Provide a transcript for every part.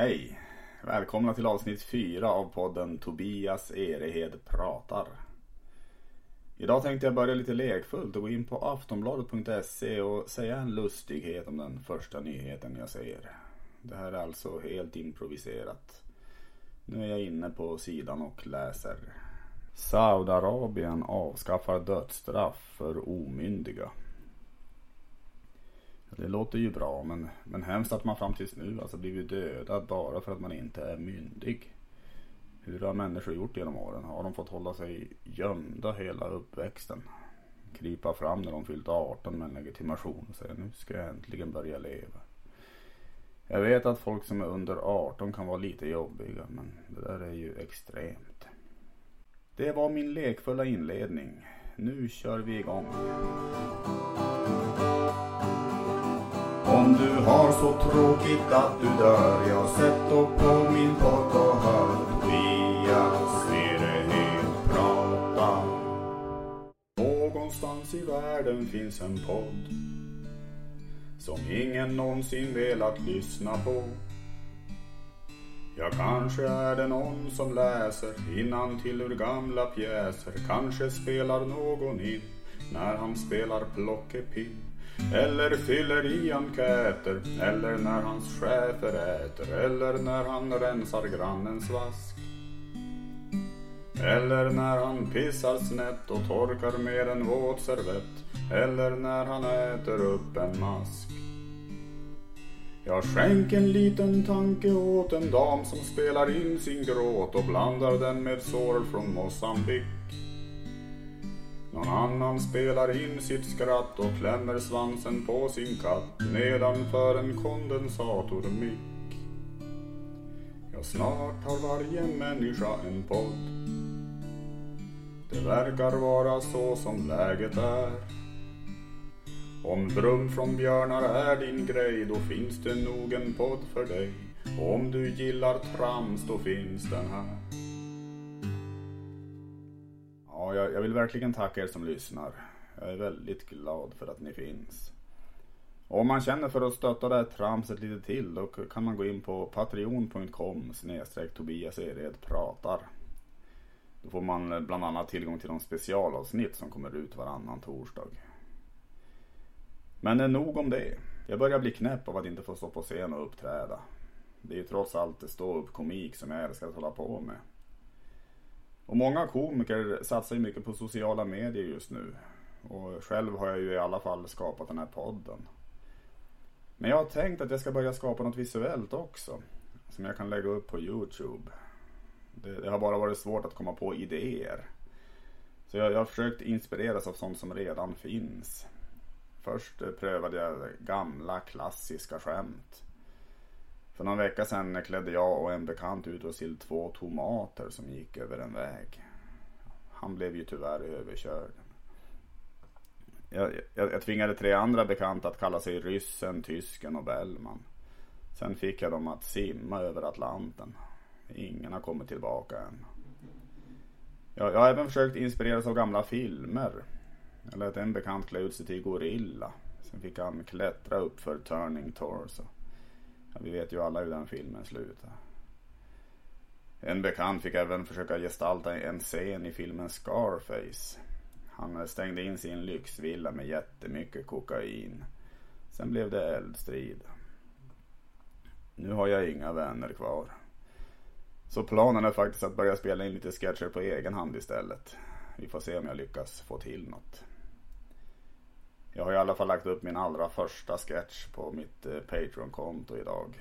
Hej! Välkomna till avsnitt 4 av podden Tobias Erehed pratar. Idag tänkte jag börja lite lekfullt och gå in på aftonbladet.se och säga en lustighet om den första nyheten jag ser. Det här är alltså helt improviserat. Nu är jag inne på sidan och läser. Saudiarabien avskaffar dödsstraff för omyndiga. Det låter ju bra men, men hemskt att man fram tills nu alltså blivit dödad bara för att man inte är myndig. Hur har människor gjort genom åren? Har de fått hålla sig gömda hela uppväxten? Krypa fram när de fyllt 18 med en legitimation och säga nu ska jag äntligen börja leva. Jag vet att folk som är under 18 kan vara lite jobbiga men det där är ju extremt. Det var min lekfulla inledning. Nu kör vi igång. Om du har så tråkigt att du dör, jag sätt upp på min podd och hör Tobias Erehed prata. Någonstans i världen finns en podd som ingen någonsin velat lyssna på. Ja, kanske är det någon som läser innan till ur gamla pjäser. Kanske spelar någon in när han spelar plockepinn. Eller fyller i enkäter. Eller när hans chefer äter. Eller när han rensar grannens vask. Eller när han pissar snett och torkar med en våt servett. Eller när han äter upp en mask. Jag skänk en liten tanke åt en dam som spelar in sin gråt och blandar den med sorl från Mosambik. Någon annan spelar in sitt skratt och klämmer svansen på sin katt nedanför en kondensatormick. Ja, snart har varje människa en podd. Det verkar vara så som läget är. Om Brum från Björnar är din grej då finns det nog en podd för dig. Och om du gillar trams då finns den här jag, vill verkligen tacka er som lyssnar. Jag är väldigt glad för att ni finns. Och om man känner för att stötta det här tramset lite till då kan man gå in på patreon.com snedstreck Tobias Ered pratar. Då får man eh, bland annat tillgång till de specialavsnitt som kommer ut varannan torsdag. Men eh, nog om det. Jag börjar bli knäpp av att inte få stå på scen och uppträda. Det är ju trots allt stå upp komik som jag älskar att hålla på med. Och många komiker satsar ju mycket på sociala medier just nu. Och själv har jag ju i alla fall skapat den här podden. Men jag har tänkt att jag ska börja skapa något visuellt också. Som jag kan lägga upp på Youtube. Det, det har bara varit svårt att komma på idéer. Så jag, jag har försökt inspireras av sånt som redan finns. Först prövade jag gamla klassiska skämt. För någon vecka sedan klädde jag och en bekant ut oss till två tomater som gick över en väg. Han blev ju tyvärr överkörd. Jag, jag, jag tvingade tre andra bekanta att kalla sig ryssen, tysken och Bellman. Sen fick jag dem att simma över Atlanten. Ingen har kommit tillbaka än. Jag, jag har även försökt inspireras av gamla filmer. Jag lät en bekant klä ut sig till gorilla. Sen fick han klättra upp för Turning Torso. Vi vet ju alla hur den filmen slutar. En bekant fick även försöka gestalta en scen i filmen Scarface. Han stängde in sin lyxvilla med jättemycket kokain. Sen blev det eldstrid. Nu har jag inga vänner kvar. Så planen är faktiskt att börja spela in lite sketcher på egen hand istället. Vi får se om jag lyckas få till något. Jag har i alla fall lagt upp min allra första sketch på mitt eh, Patreon-konto idag.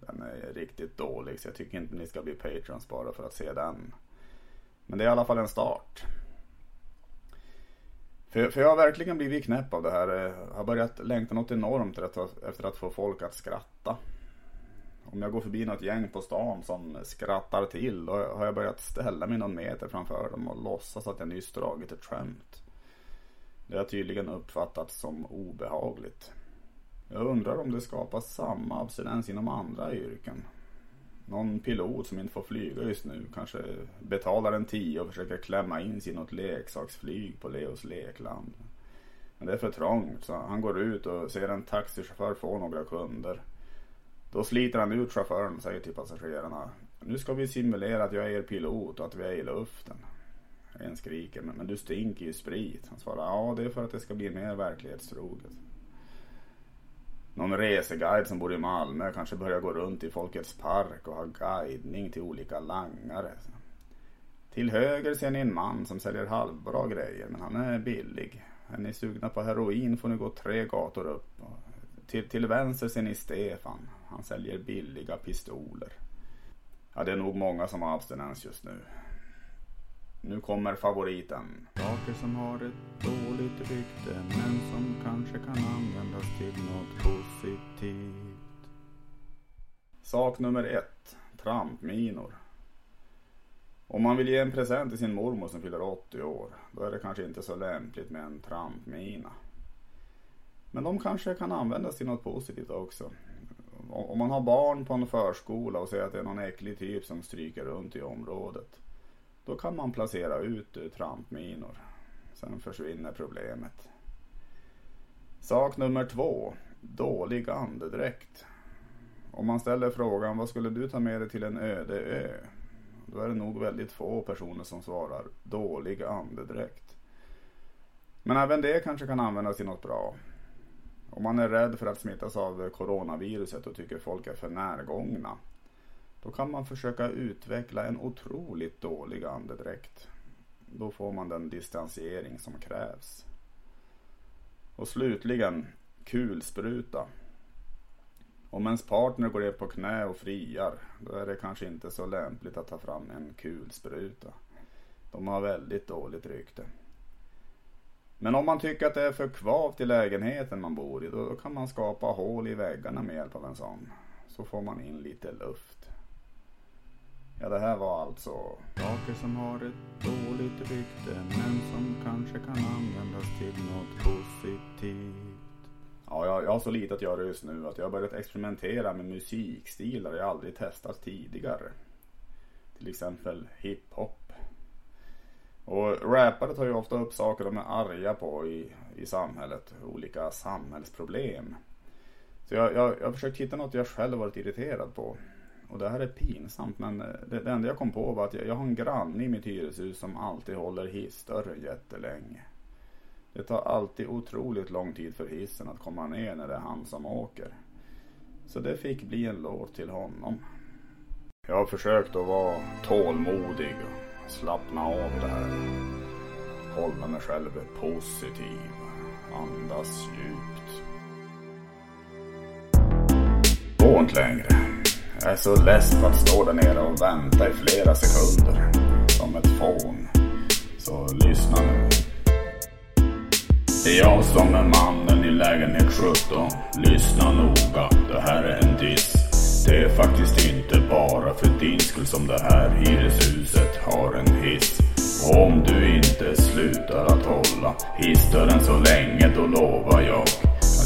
Den är riktigt dålig så jag tycker inte ni ska bli Patrons bara för att se den. Men det är i alla fall en start. För, för jag har verkligen blivit knäpp av det här. Jag har börjat längta något enormt efter att få folk att skratta. Om jag går förbi något gäng på stan som skrattar till då har jag börjat ställa mig någon meter framför dem och låtsas att jag nyss dragit ett skämt. Det har tydligen uppfattats som obehagligt. Jag undrar om det skapas samma abstinens inom andra yrken. Någon pilot som inte får flyga just nu kanske betalar en tio och försöker klämma in sig i något leksaksflyg på Leos lekland. Men det är för trångt så han går ut och ser en taxichaufför få några kunder. Då sliter han ut chauffören och säger till passagerarna. Nu ska vi simulera att jag är er pilot och att vi är i luften. En skriker, men, men du stinker ju sprit. Han svarar, ja det är för att det ska bli mer verklighetstroget. Någon reseguide som bor i Malmö kanske börjar gå runt i Folkets park och ha guidning till olika langare. Till höger ser ni en man som säljer halvbra grejer men han är billig. Är ni sugna på heroin får ni gå tre gator upp. Till, till vänster ser ni Stefan. Han säljer billiga pistoler. Ja, det är nog många som har abstinens just nu. Nu kommer favoriten. Saker som har ett dåligt rykte men som kanske kan användas till något positivt. Sak nummer ett. Trampminor. Om man vill ge en present till sin mormor som fyller 80 år, då är det kanske inte så lämpligt med en trampmina. Men de kanske kan användas till något positivt också. Om man har barn på en förskola och ser att det är någon äcklig typ som stryker runt i området. Då kan man placera ut eh, trampminor. Sen försvinner problemet. Sak nummer två. Dålig andedräkt. Om man ställer frågan vad skulle du ta med dig till en öde ö? Då är det nog väldigt få personer som svarar dålig andedräkt. Men även det kanske kan användas till något bra. Om man är rädd för att smittas av coronaviruset och tycker folk är för närgångna. Då kan man försöka utveckla en otroligt dålig andedräkt. Då får man den distansiering som krävs. Och slutligen kulspruta. Om ens partner går ner på knä och friar, då är det kanske inte så lämpligt att ta fram en kulspruta. De har väldigt dåligt rykte. Men om man tycker att det är för kvavt i lägenheten man bor i, då kan man skapa hål i väggarna med hjälp av en sån. Så får man in lite luft. Ja, det här var alltså saker som har ett dåligt rykte men som kanske kan användas till något positivt. Ja, jag, jag har så lite att göra just nu att jag har börjat experimentera med musikstilar jag aldrig testat tidigare. Till exempel hiphop. Och rappare tar ju ofta upp saker de är arga på i, i samhället. Olika samhällsproblem. Så jag, jag, jag har försökt hitta något jag själv varit irriterad på. Och det här är pinsamt men eh, det, det enda jag kom på var att jag, jag har en granne i mitt hyreshus som alltid håller hissdörren jättelänge. Det tar alltid otroligt lång tid för hissen att komma ner när det är han som åker. Så det fick bli en låt till honom. Jag har försökt att vara tålmodig och slappna av det här. Hålla mig själv positiv. Andas djupt. Gå inte längre. Jag är så less på att stå där nere och vänta i flera sekunder. Som ett fån. Så lyssna nu. Det är jag som är mannen i lägenhet 17. Lyssna noga, det här är en diss. Det är faktiskt inte bara för din skull som det här hyreshuset har en hiss. Och om du inte slutar att hålla hissdörren så länge då lovar jag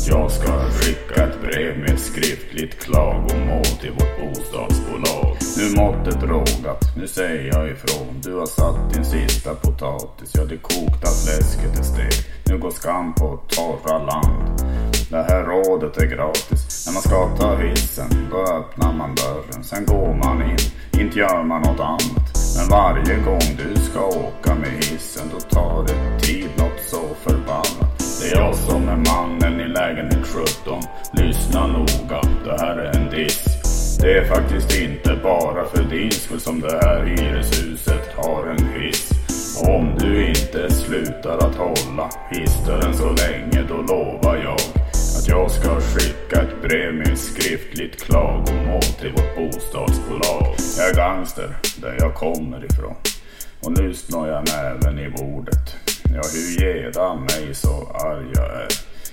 att jag ska skicka ett brev med ett skriftligt klagomål till vårt bostadsbolag. Nu måttet rågat, nu säger jag ifrån. Du har satt din sista potatis, ja det kokta fläsket är stekt. Nu går skam på torra land. Det här rådet är gratis. När man ska ta hissen, då öppnar man dörren. Sen går man in, inte gör man något annat. Men varje gång du ska åka med hissen, då tar det tid något så förbannat. Det är jag som är mannen i lägenhet 17. Lyssna noga, det här är en diss. Det är faktiskt inte bara för din skull som det här hyreshuset har en hiss. Om du inte slutar att hålla hissdörren så länge då lovar jag att jag ska skicka ett brev med skriftligt klagomål till vårt bostadsbolag. Jag är gangster där jag kommer ifrån. Och nu snår jag näven i bordet. Ja, hur geda mig så arg jag är.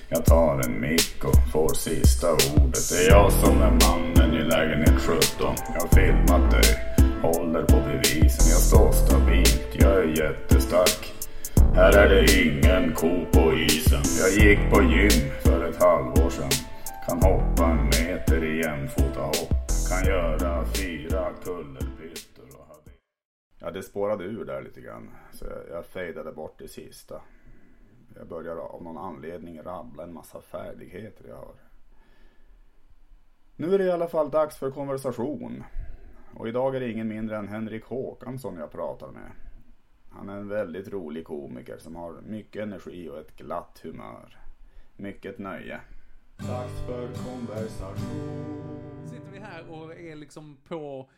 Jag tar en mick och får sista ordet. Det är jag som är mannen i lägenhet 17. Jag har filmat dig, håller på bevisen. Jag står stabilt, jag är jättestark. Här är det ingen ko på isen. Jag gick på gym för ett halvår sedan. Kan hoppa en meter i jämfota hopp. Kan göra fyra kullerbyttor. Ja, det spårade ur där lite grann. Så jag, jag fejdade bort det sista. Jag börjar av någon anledning rabbla en massa färdigheter jag har. Nu är det i alla fall dags för konversation. Och idag är det ingen mindre än Henrik Håkansson jag pratar med. Han är en väldigt rolig komiker som har mycket energi och ett glatt humör. Mycket nöje. Dags för konversation. Sitter vi här och är liksom på,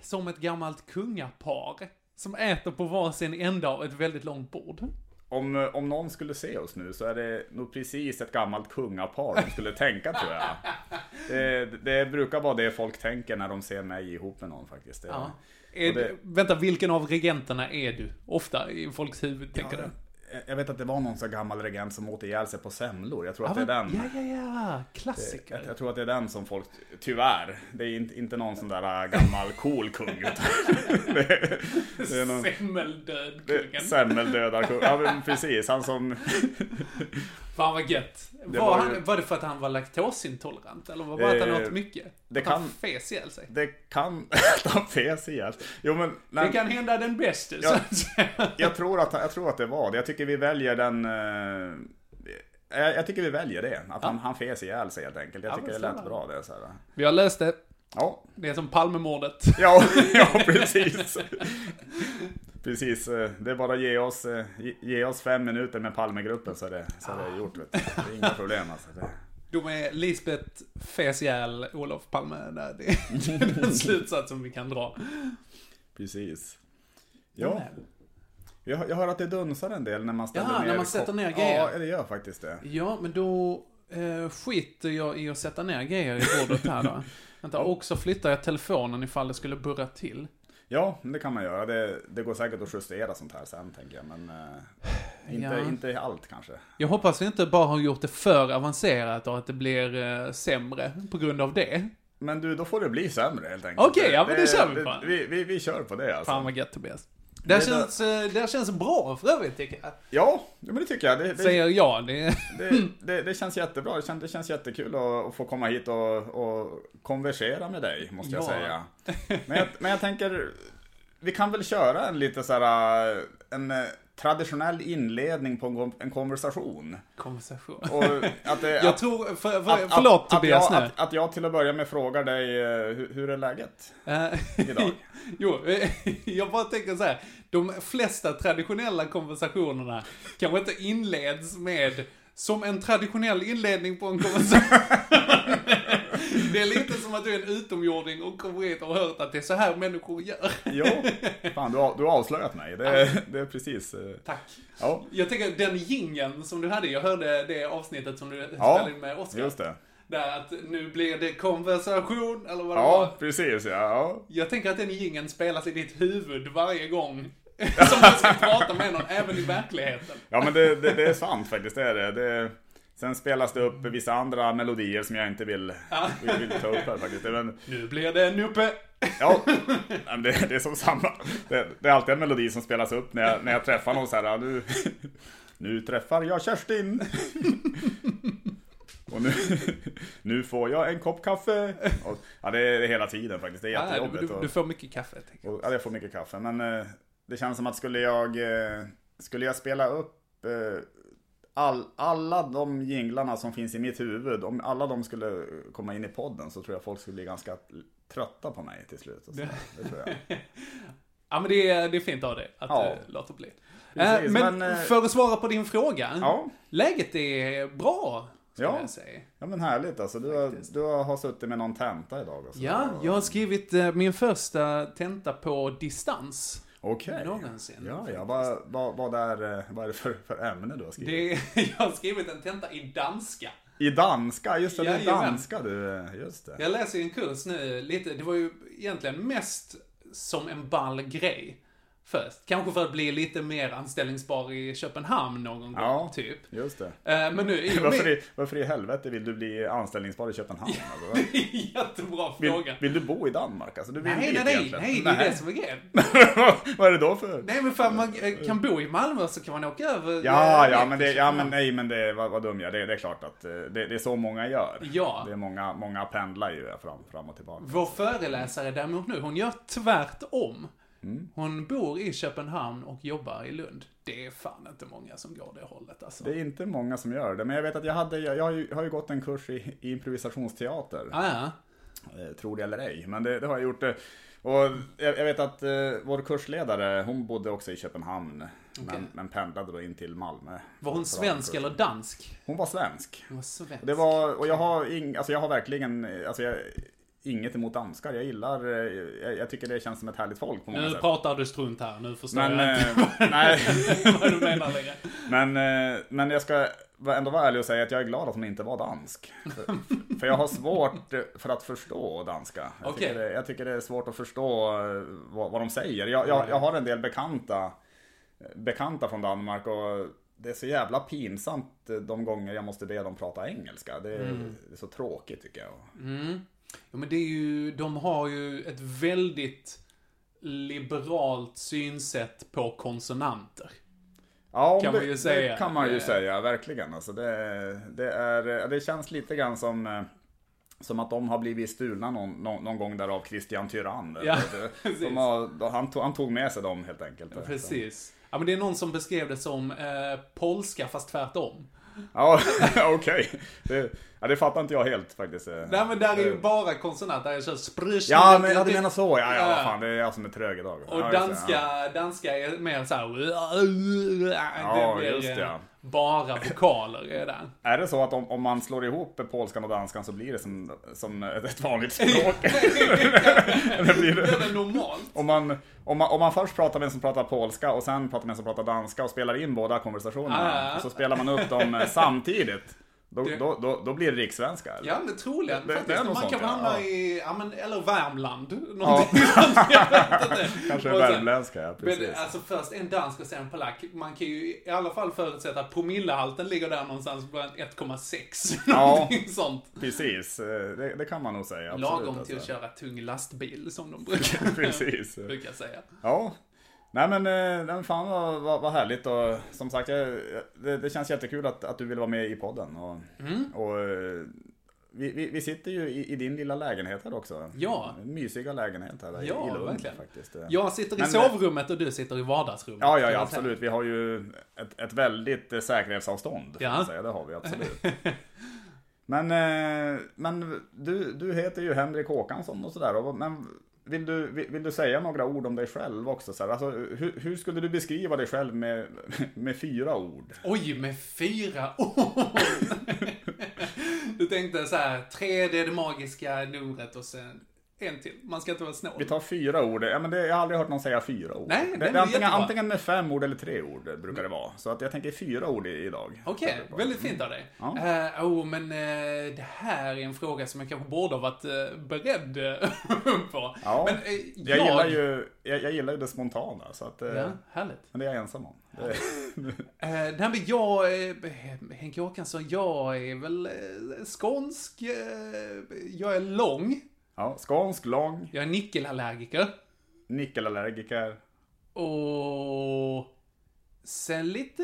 som ett gammalt kungapar. Som äter på varsin ända av ett väldigt långt bord. Om, om någon skulle se oss nu så är det nog precis ett gammalt kungapar de skulle tänka tror jag. Det, det brukar vara det folk tänker när de ser mig ihop med någon faktiskt. Det, Ja. Är, det- Vänta, vilken av regenterna är du? Ofta i folks huvud, tänker du? Jag vet att det var någon så gammal regent som åt ihjäl sig på semlor. Jag tror att Ja, det är den. Ja, ja, ja. Klassiker. jag tror att det är den som folk, tyvärr, det är inte, inte någon sån där äh, gammal cool kung. Utan det, är- det är någon det Semmeldödkungen. semmeldödarkung. Ja men precis, han som, Fan vad gött. Det Var, var han, ju- var det för att han var laktosintolerant? Eller var det bara att han Eh, åt mycket? det att han fes ihjäl sig? det kan, han fes ihjäl. Jo men, nej, Det kan hända den Ja. att säga. jag, tror att, jag tror att det var det. Jag tycker vi väljer den, eh, jag, jag tycker vi väljer det. Att han, han fes ihjäl sig helt enkelt. Jag Ja, tycker det lät bra det. Så här. Vi har löst det. Ja, Det är som Palmemordet. Ja, ja precis. Precis, eh, det är bara att ge oss, eh, ge- oss fem minuter med Palmegruppen så är det, så är det gjort. Vet du. Det är inga problem alltså. Det, Då är Lisbeth fes ihjäl Olof Palme. Där. Det är den slutsatsen vi kan dra. precis. Ja, jag, jag hör att det dunsar en del när man ställer Ja, ner när man sätter ner grejer. Ja, det gör faktiskt det. Ja, men då eh, skiter jag i att sätta ner grejer i bordet här då. Vänta, och så flyttar jag telefonen ifall det skulle burra till. Ja, det kan man göra. Det, det går säkert att justera sånt här sen tänker jag. Men eh, inte, Ja. inte allt kanske. Jag hoppas vi inte bara har gjort det för avancerat och att det blir eh, sämre på grund av det. Men du, då får det bli sämre helt enkelt. Okej, ja, men det kör vi på. Vi, vi, vi kör på det alltså. Fan vad gött Tobias. Det här, Det känns, eh, det här känns bra för övrigt tycker jag. Ja, men det tycker jag. Det, det, Säger jag. Det, Det, det, känns jättebra. Det känns, det känns jättekul att, att få komma hit och, och konversera med dig, måste jag Ja. säga. Men jag, men jag tänker, vi kan väl köra en lite såhär, en eh, traditionell inledning på en, kon- en konversation. konversation. Och att det, Jag att, tror, för, för, att, förlåt att, Tobias att jag, att, att jag till att börja med frågar dig, eh, hur, hur är läget Eh, idag? jo, jag bara tänker så här. De flesta traditionella konversationerna kanske inte inleds med som en traditionell inledning på en konversation. Det är lite som att du är en utomjording och kommer hit och har hört att det är så här människor gör. Jo, fan du har, du har avslöjat mig. Det, det är precis, eh, Tack. ja, Jag tänker den gingen som du hade, jag hörde det avsnittet som du Ja, spelade in med Oskar. just det. Där att nu blir det konversation, eller vad det var. Ja, precis ja. ja. Jag tänker att den gingen spelas i ditt huvud varje gång. Som du ska prata med någon, även i verkligheten. Ja men det, det, det är sant faktiskt, det är det. det. Sen spelas det upp vissa andra melodier som jag inte vill, vill, vill ta upp här faktiskt. Men, Nu blir det Nuppe. ja, men det, det är som samma. Det, det är alltid en melodi som spelas upp när jag, när jag träffar någon så här. ja, Nu, nu träffar jag Kerstin. Och nu, nu får jag en kopp kaffe. Och, ja det är hela tiden faktiskt, det är Ja, du, jättejobbigt. du, och- du får mycket kaffe. och, ja, jag får mycket kaffe. Men eh, det känns som att skulle jag, eh, skulle jag spela upp eh, all, alla de jinglarna som finns i mitt huvud, om alla de skulle komma in i podden så tror jag folk skulle bli ganska trötta på mig till slut. Och så. Det tror jag. Ja men det är, det är fint av dig att Ja. låter bli. Precis, Eh, men men, eh, för att svara på din fråga. Ja, Läget är bra, Ja. jag säga. ja men härligt alltså. Du har, du har suttit med någon tenta idag. Alltså. Ja, jag har skrivit eh, min första tenta på distans. Okej. Någonsin. Ja, ja. Vad, vad, vad, är, eh, vad är det för, för ämne du har skrivit? Det jag har skrivit en tenta i danska. I danska, just det, det är danska du, eh, just det. Jag läser ju en kurs nu, lite, det var ju egentligen mest som en ball grej. Först. Kanske för att bli lite mer anställningsbar i Köpenhamn någon gång, Ja. typ. Just det. Eh, men nu, i Varför i, varför i helvete vill du bli anställningsbar i Köpenhamn? Alltså? Jättebra vill, fråga. vill du bo i Danmark? Alltså, du vill Nej, nej, nej, egentligen? nej, det är det som är grejen. Vad är det då för? Nej, men för att man eh, kan bo i Malmö så kan man åka över... Ja, eh, ja, ner men det, ja, men nej, men det, vad, vad dum jag det, det är klart att eh, det, det är så många gör. Ja. Det är många, många pendlar ju fram, fram och tillbaka. Vår föreläsare däremot nu, hon gör tvärtom. Mm. Hon bor i Köpenhamn och jobbar i Lund. Det är fan inte många som går det hållet alltså. Det är inte många som gör det, men jag vet att jag, hade, jag, jag har, ju, har ju gått en kurs i, i improvisationsteater. Ah, ja. Eh, tror det eller ej, men det, det har jag gjort. eh, Och jag, jag vet att eh, vår kursledare, hon bodde också i Köpenhamn. Okej. Men, men pendlade då in till Malmö. Var hon svensk eller dansk? Hon var svensk. Hon var svensk. Det var, och jag har, ing, alltså jag har verkligen, eh, alltså jag, inget emot danskar. Jag gillar, eh, jag, jag tycker det känns som ett härligt folk på många Nu sätt. pratar du strunt här, nu förstår Men, jag inte eh, nej. vad du menar längre. Men, eh, men jag ska ändå vara ärlig och säga att jag är glad att hon inte var dansk. För, för jag har svårt för att förstå danska. Jag, Okej. tycker, det, jag tycker det är svårt att förstå vad, vad de säger. Jag, jag, jag har en del bekanta, bekanta från Danmark och det är så jävla pinsamt de gånger jag måste be dem prata engelska. Det är, är så tråkigt tycker jag. Mm. Ja, men det är ju, de har ju ett väldigt liberalt synsätt på konsonanter. Ja, Kan det, man ju säga. det kan man ju Eh. säga, verkligen. Alltså det, det, är, det känns lite grann som, eh, som att de har blivit stulna någon, någon, någon gång där av Christian Tyrann. Ja, har, han, tog, han tog med sig dem helt enkelt. Precis. Ja, men det är någon som beskrev det som eh, polska fast tvärtom. Ja, okej. Det, ja, det fattar inte jag helt faktiskt. Nej men där är ju bara konsonant, där är så sprush. Ja, men ja, du menar så. Ja, ja, Ja. fan. Det är jag som är trög idag. Och ja, danska, ja. danska är mer såhär... Ja, det blir just det, eh, ja. Bara vokaler är det. Är det så att om, om man slår ihop polskan och danskan så blir det som, som ett vanligt språk? Eller blir det... Det normalt. Om man, om, man, om man först pratar med en som pratar polska och sen pratar med en som pratar danska och spelar in båda konversationerna Ah. så spelar man upp dem eh, samtidigt. Då, Det- då, då, då blir det rikssvenska. eller? Ja men troligen Det- det faktiskt. nog man kan ja. hamna Ja. i, ja men, eller Värmland. Någonting inte. Kanske sen- värmländska, ja precis. Men alltså först en dansk och sen en polack. Man kan ju i alla fall förutsätta att promillehalten ligger där någonstans på 1,6. Ja. Sånt. Precis, eh, det, det kan man nog säga. Absolut, Lagom alltså. till att köra tung lastbil som de brukar, Precis. brukar säga. Ja. Nej men, eh, men fan vad, vad, vad härligt och som sagt det, det känns jättekul att, att du vill vara med i podden. Och, Mm. och eh, vi, vi, vi sitter ju i, i din lilla lägenhet här också. Ja. Mysiga lägenhet här i- Ja, i Lund verkligen. faktiskt. Jag sitter i Men- sovrummet och du sitter i vardagsrummet. Ja, ja, ja absolut. Vi har ju ett, ett väldigt eh, säkerhetsavstånd. Ja. Säga. Det har vi absolut. Men, eh, men du, du heter ju Henrik Håkansson och sådär. Men vill du, vill, du säga några ord om dig själv också? Så här? Alltså, hur, hur skulle du beskriva dig själv med, med fyra ord? Oj, med fyra ord! du tänkte så här, tre det är det magiska numret och sen en till. Man ska inte vara snål. Vi tar fyra ord. Ja, men det, jag har aldrig hört någon säga fyra ord. Nej, det, det är antingen, antingen med fem ord eller tre ord brukar det vara. Så att jag tänker fyra ord idag. Okej, väldigt fint av dig. Ja. Eh, oh, men eh, det här är en fråga som jag kanske borde ha varit uh, beredd på. Ja, men eh, Jag, gillar ju, jag, jag gillar ju det spontana. Så att, Ja, härligt. Men det är jag ensam om. Det, nej men jag, Henke Håkansson, jag är väl skånsk, jag är lång, ja, skånsk, lång, jag är nickelallergiker. nickelallergiker. Och sen lite...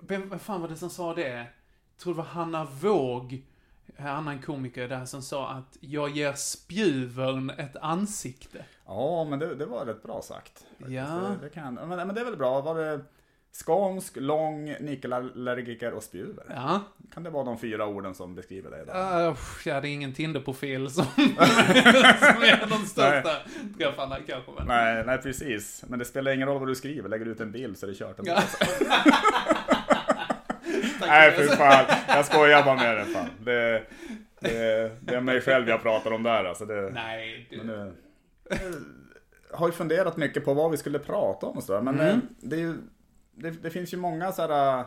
Vem vad fan var det som sa det? Jag tror det var Hanna Våg, en annan komiker där, som sa att jag ger spjuvern ett ansikte. Ja, men det, det var rätt bra sagt. faktiskt. Ja. Det, det kan, men, men det är väl bra. Var det skånsk, lång, nickelallergiker och spjuver? Ja. Kan det vara de fyra orden som beskriver dig? Uh, jag hade ingen Tinder-profil som, som är de största träffarna kanske. Men. Nej, nej, precis. Men det spelar ingen roll vad du skriver. Lägger du ut en bild så är det kört. ändå. Nej, för fan. Jag skojar bara med det. Fan. Det, det, det är mig själv jag pratar om där. Alltså det, Nej, du. Eh, har ju funderat mycket på vad vi skulle prata om och sådär. Men Mm. eh, det, är ju, det, det finns ju många sådär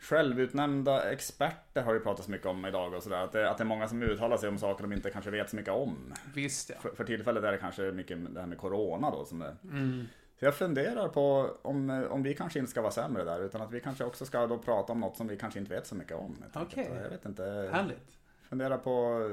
självutnämnda experter har ju pratats mycket om idag och sådär. Att det, att det är många som uttalar sig om saker de inte kanske vet så mycket om. Visst ja. För, för tillfället är det kanske mycket det här med Corona då som är. Mm. Så jag funderar på om, eh, om vi kanske inte ska vara sämre där. Utan att vi kanske också ska då prata om något som vi kanske inte vet så mycket om. Okej. Och Jag vet inte. Härligt. Fundera på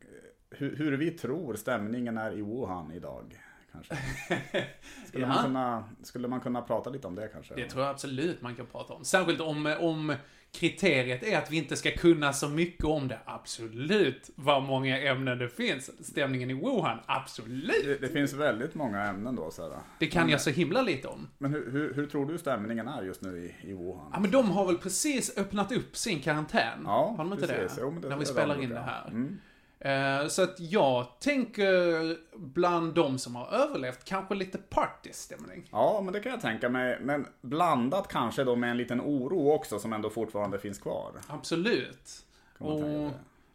eh, hur, hur vi tror stämningen är i Wuhan idag. Kanske. Skulle, man Ja. kunna, skulle man kunna prata lite om det kanske? Det tror jag absolut man kan prata om. Särskilt om, om kriteriet är att vi inte ska kunna så mycket om det. Absolut. Vad många ämnen det finns. Stämningen i Wuhan. Absolut. Det, det finns väldigt många ämnen då så här. Det kan jag så himla lite om. Men hur, hur, hur tror du stämningen är just nu i, i Wuhan? Ja, men de har väl precis öppnat upp sin karantän? Ja, har de inte precis. det? Jo, men det- När vi spelar de in det här. Mm. Eh, Så att jag tänker bland de som har överlevt, kanske lite partystämning. Ja, men det kan jag tänka mig. Men blandat kanske då med en liten oro också som ändå fortfarande finns kvar. Absolut. Och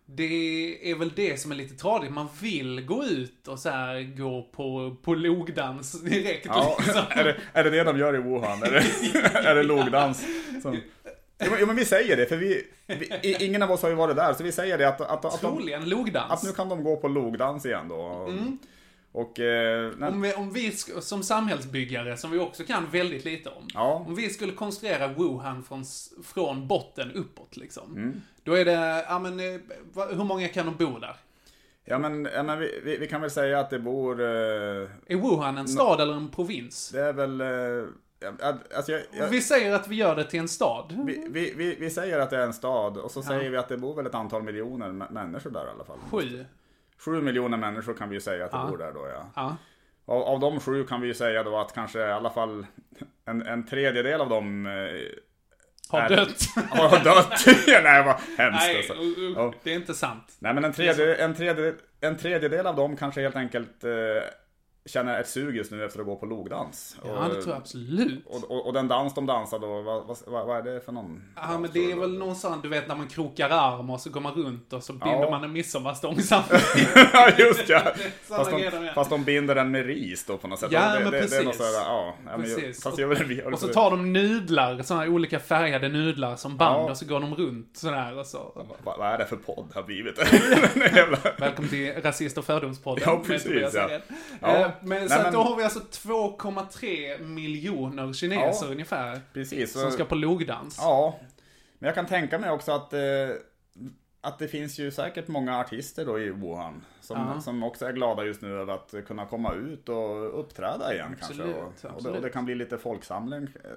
det är väl det som är lite tradigt. Man vill gå ut och så här gå på, på logdans direkt. Ja, Liksom. är, det, är det det de gör i Wuhan? Är det, är det logdans? Som... Jo, men- jo, men vi säger det, för vi, vi, ingen av oss har ju varit där, så vi säger det att, att, att, de, Troligen logdans. att nu kan de gå på logdans igen då. Och, eh, Om vi, om vi som samhällsbyggare, som vi också kan väldigt lite om. Ja. Om vi skulle konstruera Wuhan från, från botten uppåt liksom. Mm. Då är det, ja men, eh, hur många kan de bo där? ja, men, ja, men vi, vi, vi kan väl säga att det bor, eh, Är Wuhan en stad eller en provins? det är väl, eh, alltså jag, jag, Vi säger att vi gör det till en stad. vi, vi, vi, vi säger att det är en stad och så säger vi att det bor väl ett antal miljoner mä- människor där i alla fall. Sju. Sju miljoner människor kan vi ju säga att det Ja. bor där då ja. Ja. Av, av de sju kan vi ju säga då att kanske i alla fall en, en tredjedel av dem eh, Har är- dött. har dött. Nej vad hemskt Nej, alltså. uh, Ja. det är inte sant. Nej men en, tredje, en, tredje, en tredjedel av dem kanske helt enkelt eh, känner ett sug just nu efter att gå på logdans. Ja, det tror jag absolut. Och, och, och den dans de dansar då, vad, vad, vad, är det för någon? Ja, men det är väl någon sån, du vet när man krokar arm och så går man runt och så binder Ja. man en midsommarstång samtidigt. Ja just ja! Fast de, fast de binder den med ris då på något sätt. Ja, det, men det, Det är något precis. sådär, ja, ja, men jag, Precis. fast jag vill, jag, Och så tar de nudlar, såna här olika färgade nudlar som band Ja. och så går de runt sådär och så. vad, vad är det för podd har blivit? Välkommen till Rasist och fördomspodden. Ja, precis, ja. Men Nej, så men- då har vi alltså 2,3 miljoner kineser Ja. ungefär. Precis. Som ska på logdans. Ja, men jag kan tänka mig också att, eh, att det finns ju säkert många artister då i Wuhan som, Ja. som också är glada just nu över att kunna komma ut och uppträda igen Absolut, kanske. Och, och, det, och absolut. det kan bli lite folksamling, eh,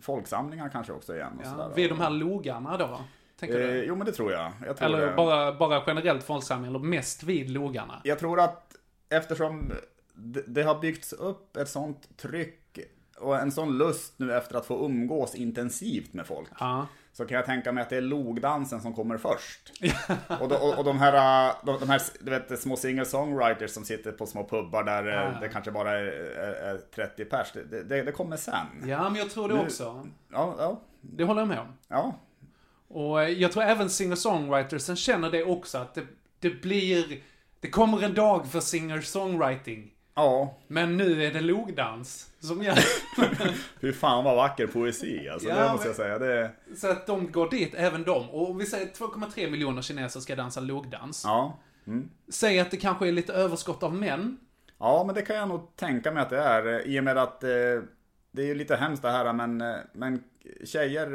folksamlingar kanske också igen. Och Ja, sådär. vid de här logarna då? Tänker eh, du? Jo men det tror jag. jag tror Eller det. bara, bara generellt folksamling, eller mest vid logarna? Jag tror att eftersom det, det har byggts upp ett sånt tryck och en sån lust nu efter att få umgås intensivt med folk. Ja. Så kan jag tänka mig att det är logdansen som kommer först. och, då, och, och de här, äh, de, de här du vet, små singer-songwriters som sitter på små pubbar där äh, Ja. det kanske bara är, är, är 30 pers. Det, det, det kommer sen. ja, men jag tror det Nu- också. Ja, ja, Det håller jag med om. ja. Och jag tror även singer-songwritersen känner det också, att det, det blir... Det kommer en dag för singer-songwriting. Ja. Men nu är det logdans som gäller. Hur fan vad vacker poesi alltså. Ja, det måste men- jag säga. Det, Så att de går dit, även de. Och om vi säger 2,3 miljoner kineser ska dansa logdans. ja. Mm. Säg att det kanske är lite överskott av män. ja, men det kan jag nog tänka mig att det är. eh, I och med att eh, det är ju lite hemskt det här men, eh, men tjejer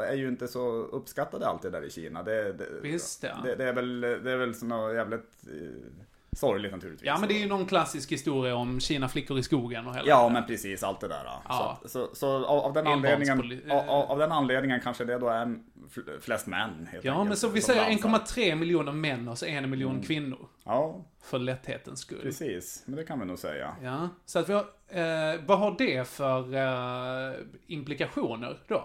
eh, är ju inte så uppskattade alltid där i Kina. Det, det, Visst, ja. Det, det är väl, det är väl så något jävligt eh, sorgligt naturligtvis. Ja, men det är ju någon klassisk historia om Kina-flickor i skogen och hela Ja, det. men precis allt det där. då. Ja. Så, så, så av, av, den anledningen, Enbarnspoli- av, av- den anledningen kanske det då är flest män. Helt Ja, enkelt, men så vi säger dansar. 1,3 miljoner män och så en miljon kvinnor. Ja, För lätthetens skull. precis. Men det kan vi nog säga. Ja, så att vi har, eh, vad har det för eh, implikationer då?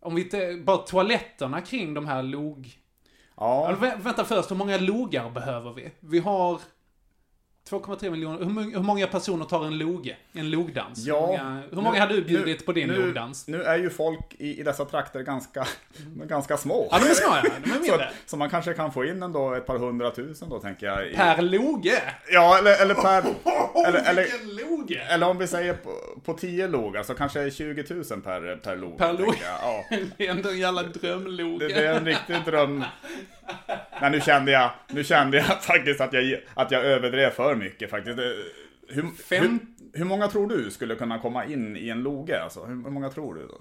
Om vi inte, bara toaletterna kring de här log... Ja, vä- vänta först, hur många logar behöver vi? Vi har 2,3 miljoner. Hur, många- hur många personer tar en loge? En logdans? Ja, hur många, hur många nu- hade du bjudit nu- på din nu, logdans? Nu är ju folk i, i dessa trakter ganska, ganska små. Ja, de är små ja. De är så, mindre. så man kanske kan få in ändå ett par hundratusen då tänker jag. I, Per loge? Ja, eller, eller per... eller, eller, Vilken loge! eller om vi säger på, på 10 logar så kanske 20 000 per, per log. Per log. tänker jag. Ja. Det är ändå en jävla drömloge. Det, det är en riktig dröm. Men nu kände jag, nu kände jag faktiskt att jag, att jag överdrev för mycket faktiskt. Det- Hur, hur, hur många tror du skulle kunna komma in i en loge? Alltså? Hur, hur många tror du? Då?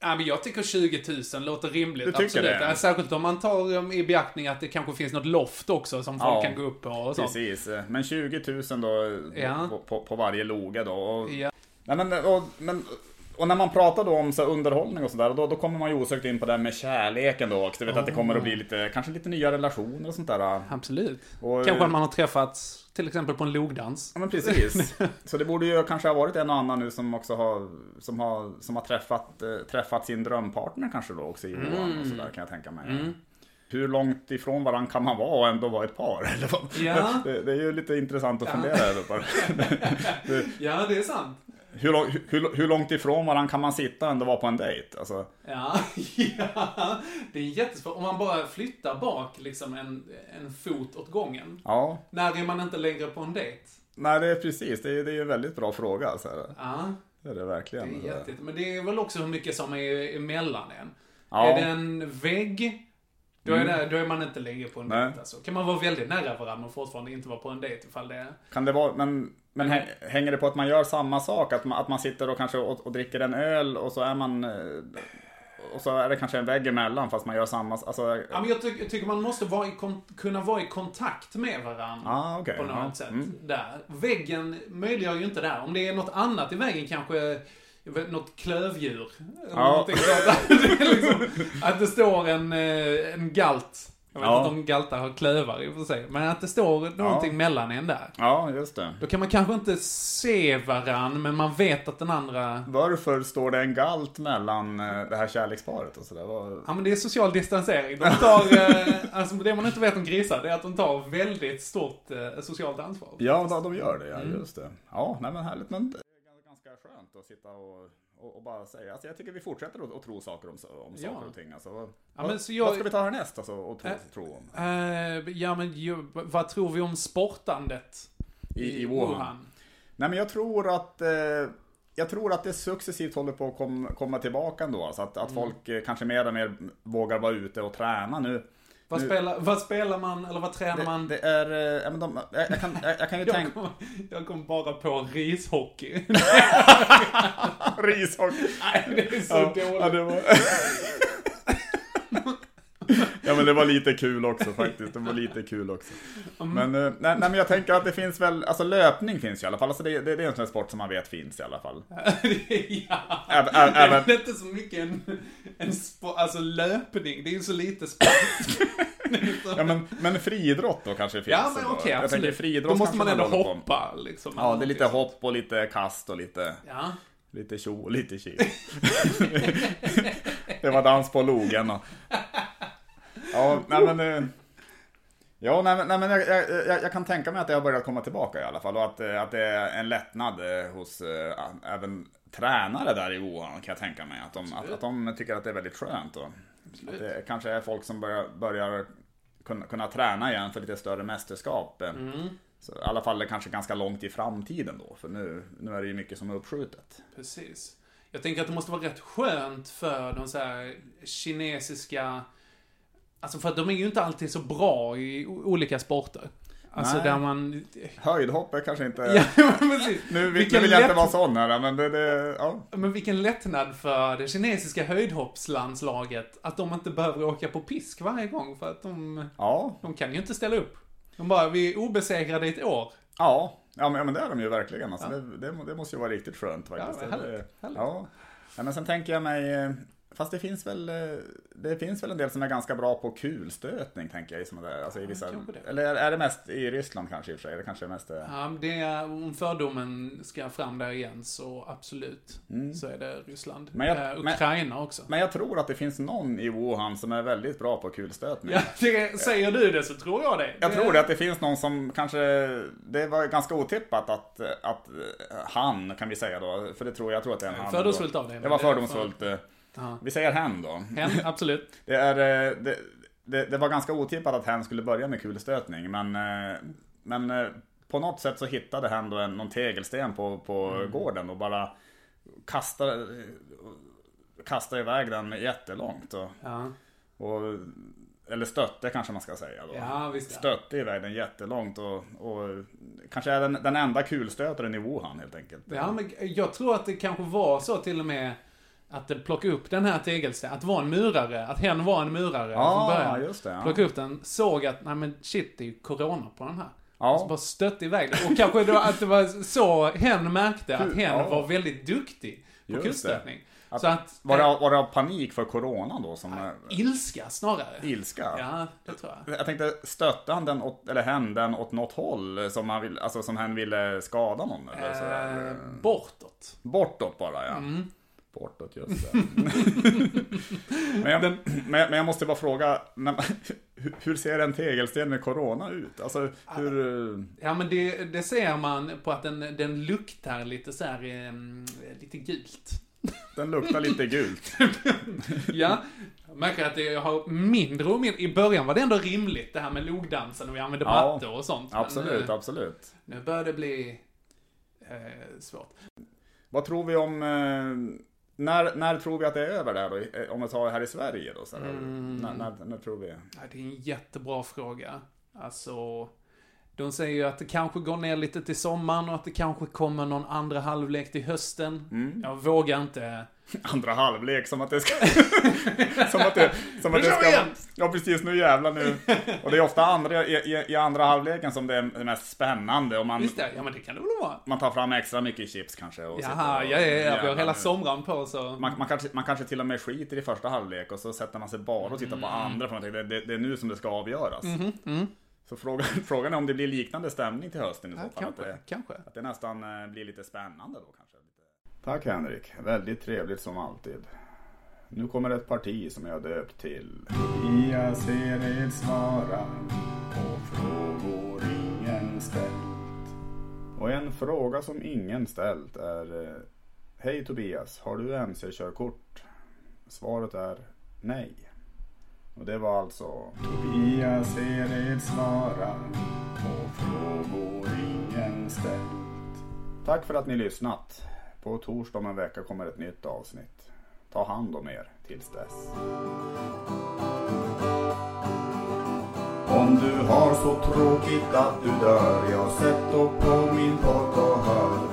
Ja, men jag tycker 20 000 låter rimligt. Du tycker absolut. det? Ja, Särskilt om man tar um, i beaktning att det kanske finns något loft också som folk Ja, kan gå upp på och sånt. Precis, men 20 000 då Ja. på, på, på varje loge då. Och, Ja. nej, men, och, men, och när man pratar då om så underhållning och sådär, då, då kommer man ju osökt in på det här med kärleken då också. Du vet att det kommer att bli lite, kanske lite nya relationer och sånt där. Absolut. Och- Kanske att man har träffats till exempel på en logdans. Ja men precis. Så det borde ju kanske ha varit en och annan nu som också har, som har, som har träffat, eh, träffat sin drömpartner kanske då också i Johan och sådär kan jag tänka mig. Mm. Hur långt ifrån varandra kan man vara och ändå vara ett par? Ja. Det, det är ju lite intressant att fundera över. Ja, det är sant. Hur, hur, hur långt ifrån varandra kan man sitta ändå vara på en dejt? Alltså, Ja, ja. Det är jättesvårt. Om man bara flyttar bak liksom en, en fot åt gången. ja, När är man inte längre på en dejt? nej det är precis, det är, det är en väldigt bra fråga. Så här. Ja, Det är det det verkligen. är jättet. Men det är väl också hur mycket som är emellan en. Ja. Är det en vägg, då är, det, då är man inte längre på en Nej. dejt. Alltså. Kan man vara väldigt nära varandra och fortfarande inte vara på en dejt ifall det är... Kan det vara, men, men hä- hänger det på att man gör samma sak? Att man, att man sitter och kanske och, och dricker en öl och så är man eh, och så är det kanske en vägg emellan fast man gör samma, alltså, Ja, men jag, ty- jag tycker man måste vara kunna vara i kontakt med varandra. ah, okej. på något ja. sätt. Mm. Där. Väggen möjliggör ju inte det. Om det är något annat i väggen, kanske vet, något klövdjur. Eller Ja. någonting sånt. det liksom, att det står en, eh, en galt. Jag vet Ja. inte om galtar har klövar i och för sig. Men att det står någonting mellan en där. Ja, just det. Då kan man kanske inte se varann, men man vet att den andra... Varför står det en galt mellan eh, det här kärleksparet och sådär? Vad- Ja men det är social distansering. De tar, eh, alltså det man inte vet om grisar, det är att de tar väldigt stort eh, socialt ansvar. Ja, de, de gör det, ja, Mm. just det. Ja, nej men härligt, men det är ganska skönt att sitta och, och, och bara säga. Alltså, jag tycker vi fortsätter att, att tro saker om, om Ja. saker och ting. Alltså, vad, Ja, men så vad jag- ska vi ta härnäst alltså, och tro, Äh, tro om? Eh, ja men ju, vad tror vi om sportandet? I, i Wuhan? Nej men jag tror att eh, jag tror att det successivt håller på att kom, komma tillbaka ändå. Alltså att, att Mm. folk eh, kanske mer och mer vågar vara ute och träna nu. Vad, Nu- spelar, vad spelar man, eller vad tränar Det, man? det är, eh, ja, men de, jag, jag, kan, jag, jag kan ju jag, tänka... kom, jag kom bara på rishockey. Rishockey. Nej, det är så Ja, dåligt. ja, det var... ja men det var lite kul också faktiskt. Det var lite kul också. Mm. Men, eh, nej, nej men jag tänker att det finns väl, alltså löpning finns i alla fall. Alltså det, det, det är en sån här sport som man vet finns i alla fall. ja. Ä- ä- även- Det är inte så mycket en, en sport, alltså löpning, det är ju så lite sport. Det Ja men, men friidrott då kanske finns. ja men okej, Jag tänker absolut. friidrott Då måste man ändå hoppa liksom. Ja, det är lite hopp och lite kast och lite, Ja. lite tjo och lite tji. det var dans på logen och... Ja, nej men... eh, Ja, nej, nej men jag, jag, jag, kan tänka mig att det har börjat komma tillbaka i alla fall och att, eh, att det är en lättnad eh, hos eh, även tränare där i Wuhan kan jag tänka mig. Att de, att, att de tycker att det är väldigt skönt och att det kanske är folk som börjar, börjar kunna, kunna träna igen för lite större mästerskap. eh. Mm. Så I alla fall kanske ganska långt i framtiden då, för nu, nu är det ju mycket som är uppskjutet. Precis. Jag tänker att det måste vara rätt skönt för de så här kinesiska... Alltså för att de är ju inte alltid så bra i olika sporter. Alltså Nej. där man... Höjdhopp är kanske inte... Ja. Nu, Vilken vill jag inte lätt- vara sån här, men det, det ja. Men vilken lättnad för det kinesiska höjdhoppslandslaget att de inte behöver åka på pisk varje gång för att de, Ja, de kan ju inte ställa upp. De bara, vi är obesegrade i ett år. ja. Ja men, ja, men det är de ju verkligen. Alltså, det, det, må- det måste ju vara riktigt skönt faktiskt. Ja, härligt, det, härligt. Ja. ja, men sen tänker jag mig... Fast det finns väl, eh, det finns väl en del som är ganska bra på kulstötning tänker jag. I såna där, alltså i vissa, det. eller är- det mest i Ryssland kanske i och för sig? Det kanske är mest... eh, Ja, det är, om fördomen ska fram där igen så absolut. Så är det Ryssland. Mm. Men jag- eh, men- Ukraina också. Men jag tror att det finns någon i Wuhan som är väldigt bra på kulstötning. Ja, det, säger du det så tror jag det. Jag tror det att det finns någon som kanske, det var ganska otippat att, att han, kan vi säga då, för det tror jag, jag tror att det är en han. Fördomsfullt av dig. Det var fördomsfullt. eh, Ja. Vi säger hen då. Hen, absolut. Det, är, eh, det, det, det var ganska otippat att hen skulle börja med kulstötning, men, eh, men eh, på något sätt så hittade hen då en, någon tegelsten på, på Mm. gården och bara kastade, kastade iväg den jättelångt. Och, Ja, och, eller stötte kanske man ska säga då. ja visst ja. Stötte iväg den jättelångt och, och kanske är den, den enda kulstötaren i Wuhan helt enkelt. Ja, men jag tror att det kanske var så till och med att det plockade upp den här tegelstenen, att vara en murare, att hen var en murare från Ja, början. just det. Ja. Plockade upp den, såg att, nej men shit, det är ju corona på den här. Ja. Så bara stötte iväg det. Och kanske då att det var så hen märkte att hen Ja. var väldigt duktig på Just kuststötning. Att- Så att... Var det, eh, var det av panik för corona då som... eh, Ilska snarare. ilska? Ja, det tror jag. Jag tänkte, stötte han den åt, eller hen den åt något håll som han vill, alltså som hen ville skada någon eller sådär? Eh, bortåt. Bortåt bara ja. Mm. Bortåt, just men, jag, men, men jag måste bara fråga, när, man- hur- ser en tegelsten med corona ut? Alltså hur... Ja men det, det ser man på att den, den luktar lite så här, eh, lite gult. Den luktar lite gult. Ja, jag märker att jag har mindre och mindre. I början var det ändå rimligt det här med logdansen och vi använde Ja, mattor och sånt. Absolut, eh, absolut. Nu börjar det bli eh, svårt. Vad tror vi om... Eh, när, när tror vi att det är över där då? Eh, Om vi tar här i Sverige då? Så här, Mm. när, när, när tror vi? Ja, det är en jättebra fråga. Alltså, de säger ju att det kanske går ner lite till sommaren och att det kanske kommer någon andra halvlek till hösten. Mm. Jag vågar inte. Andra halvlek som att det ska... som att det, som att det ska igen! Ja precis, nu jävlar nu. Och det är ofta andra, i, i, i andra halvleken som det är det mest spännande. Och man, Visst det? Ja men det kan det väl vara. man tar fram extra mycket chips kanske. Och Jaha, och- ja, ja, ja, vi har hela nu. sommaren på så. Man, man, kanske, man kanske till och med skiter i första halvlek och så sätter man sig bara och tittar på andra för man tänker, det, det, det är nu som det ska avgöras. Mhm, mm. Så frågan, frågan är om det blir liknande stämning till hösten i så fall. Att kanske, det, kanske. att det nästan eh, blir lite spännande då kanske. Tack Henrik, väldigt trevligt som alltid. Nu kommer ett parti som jag döpt till Tobias Ered svarar på frågor ingen ställt. Och en fråga som ingen ställt är Hej Tobias, har du MC-körkort? Svaret är nej. Och det var alltså Tobias Ered svarar på frågor ingen ställt. Tack för att ni lyssnat. På torsdag om en vecka kommer ett nytt avsnitt. Ta hand om er tills dess. Om du har så tråkigt att du dör, jag sett upp på min podd och hör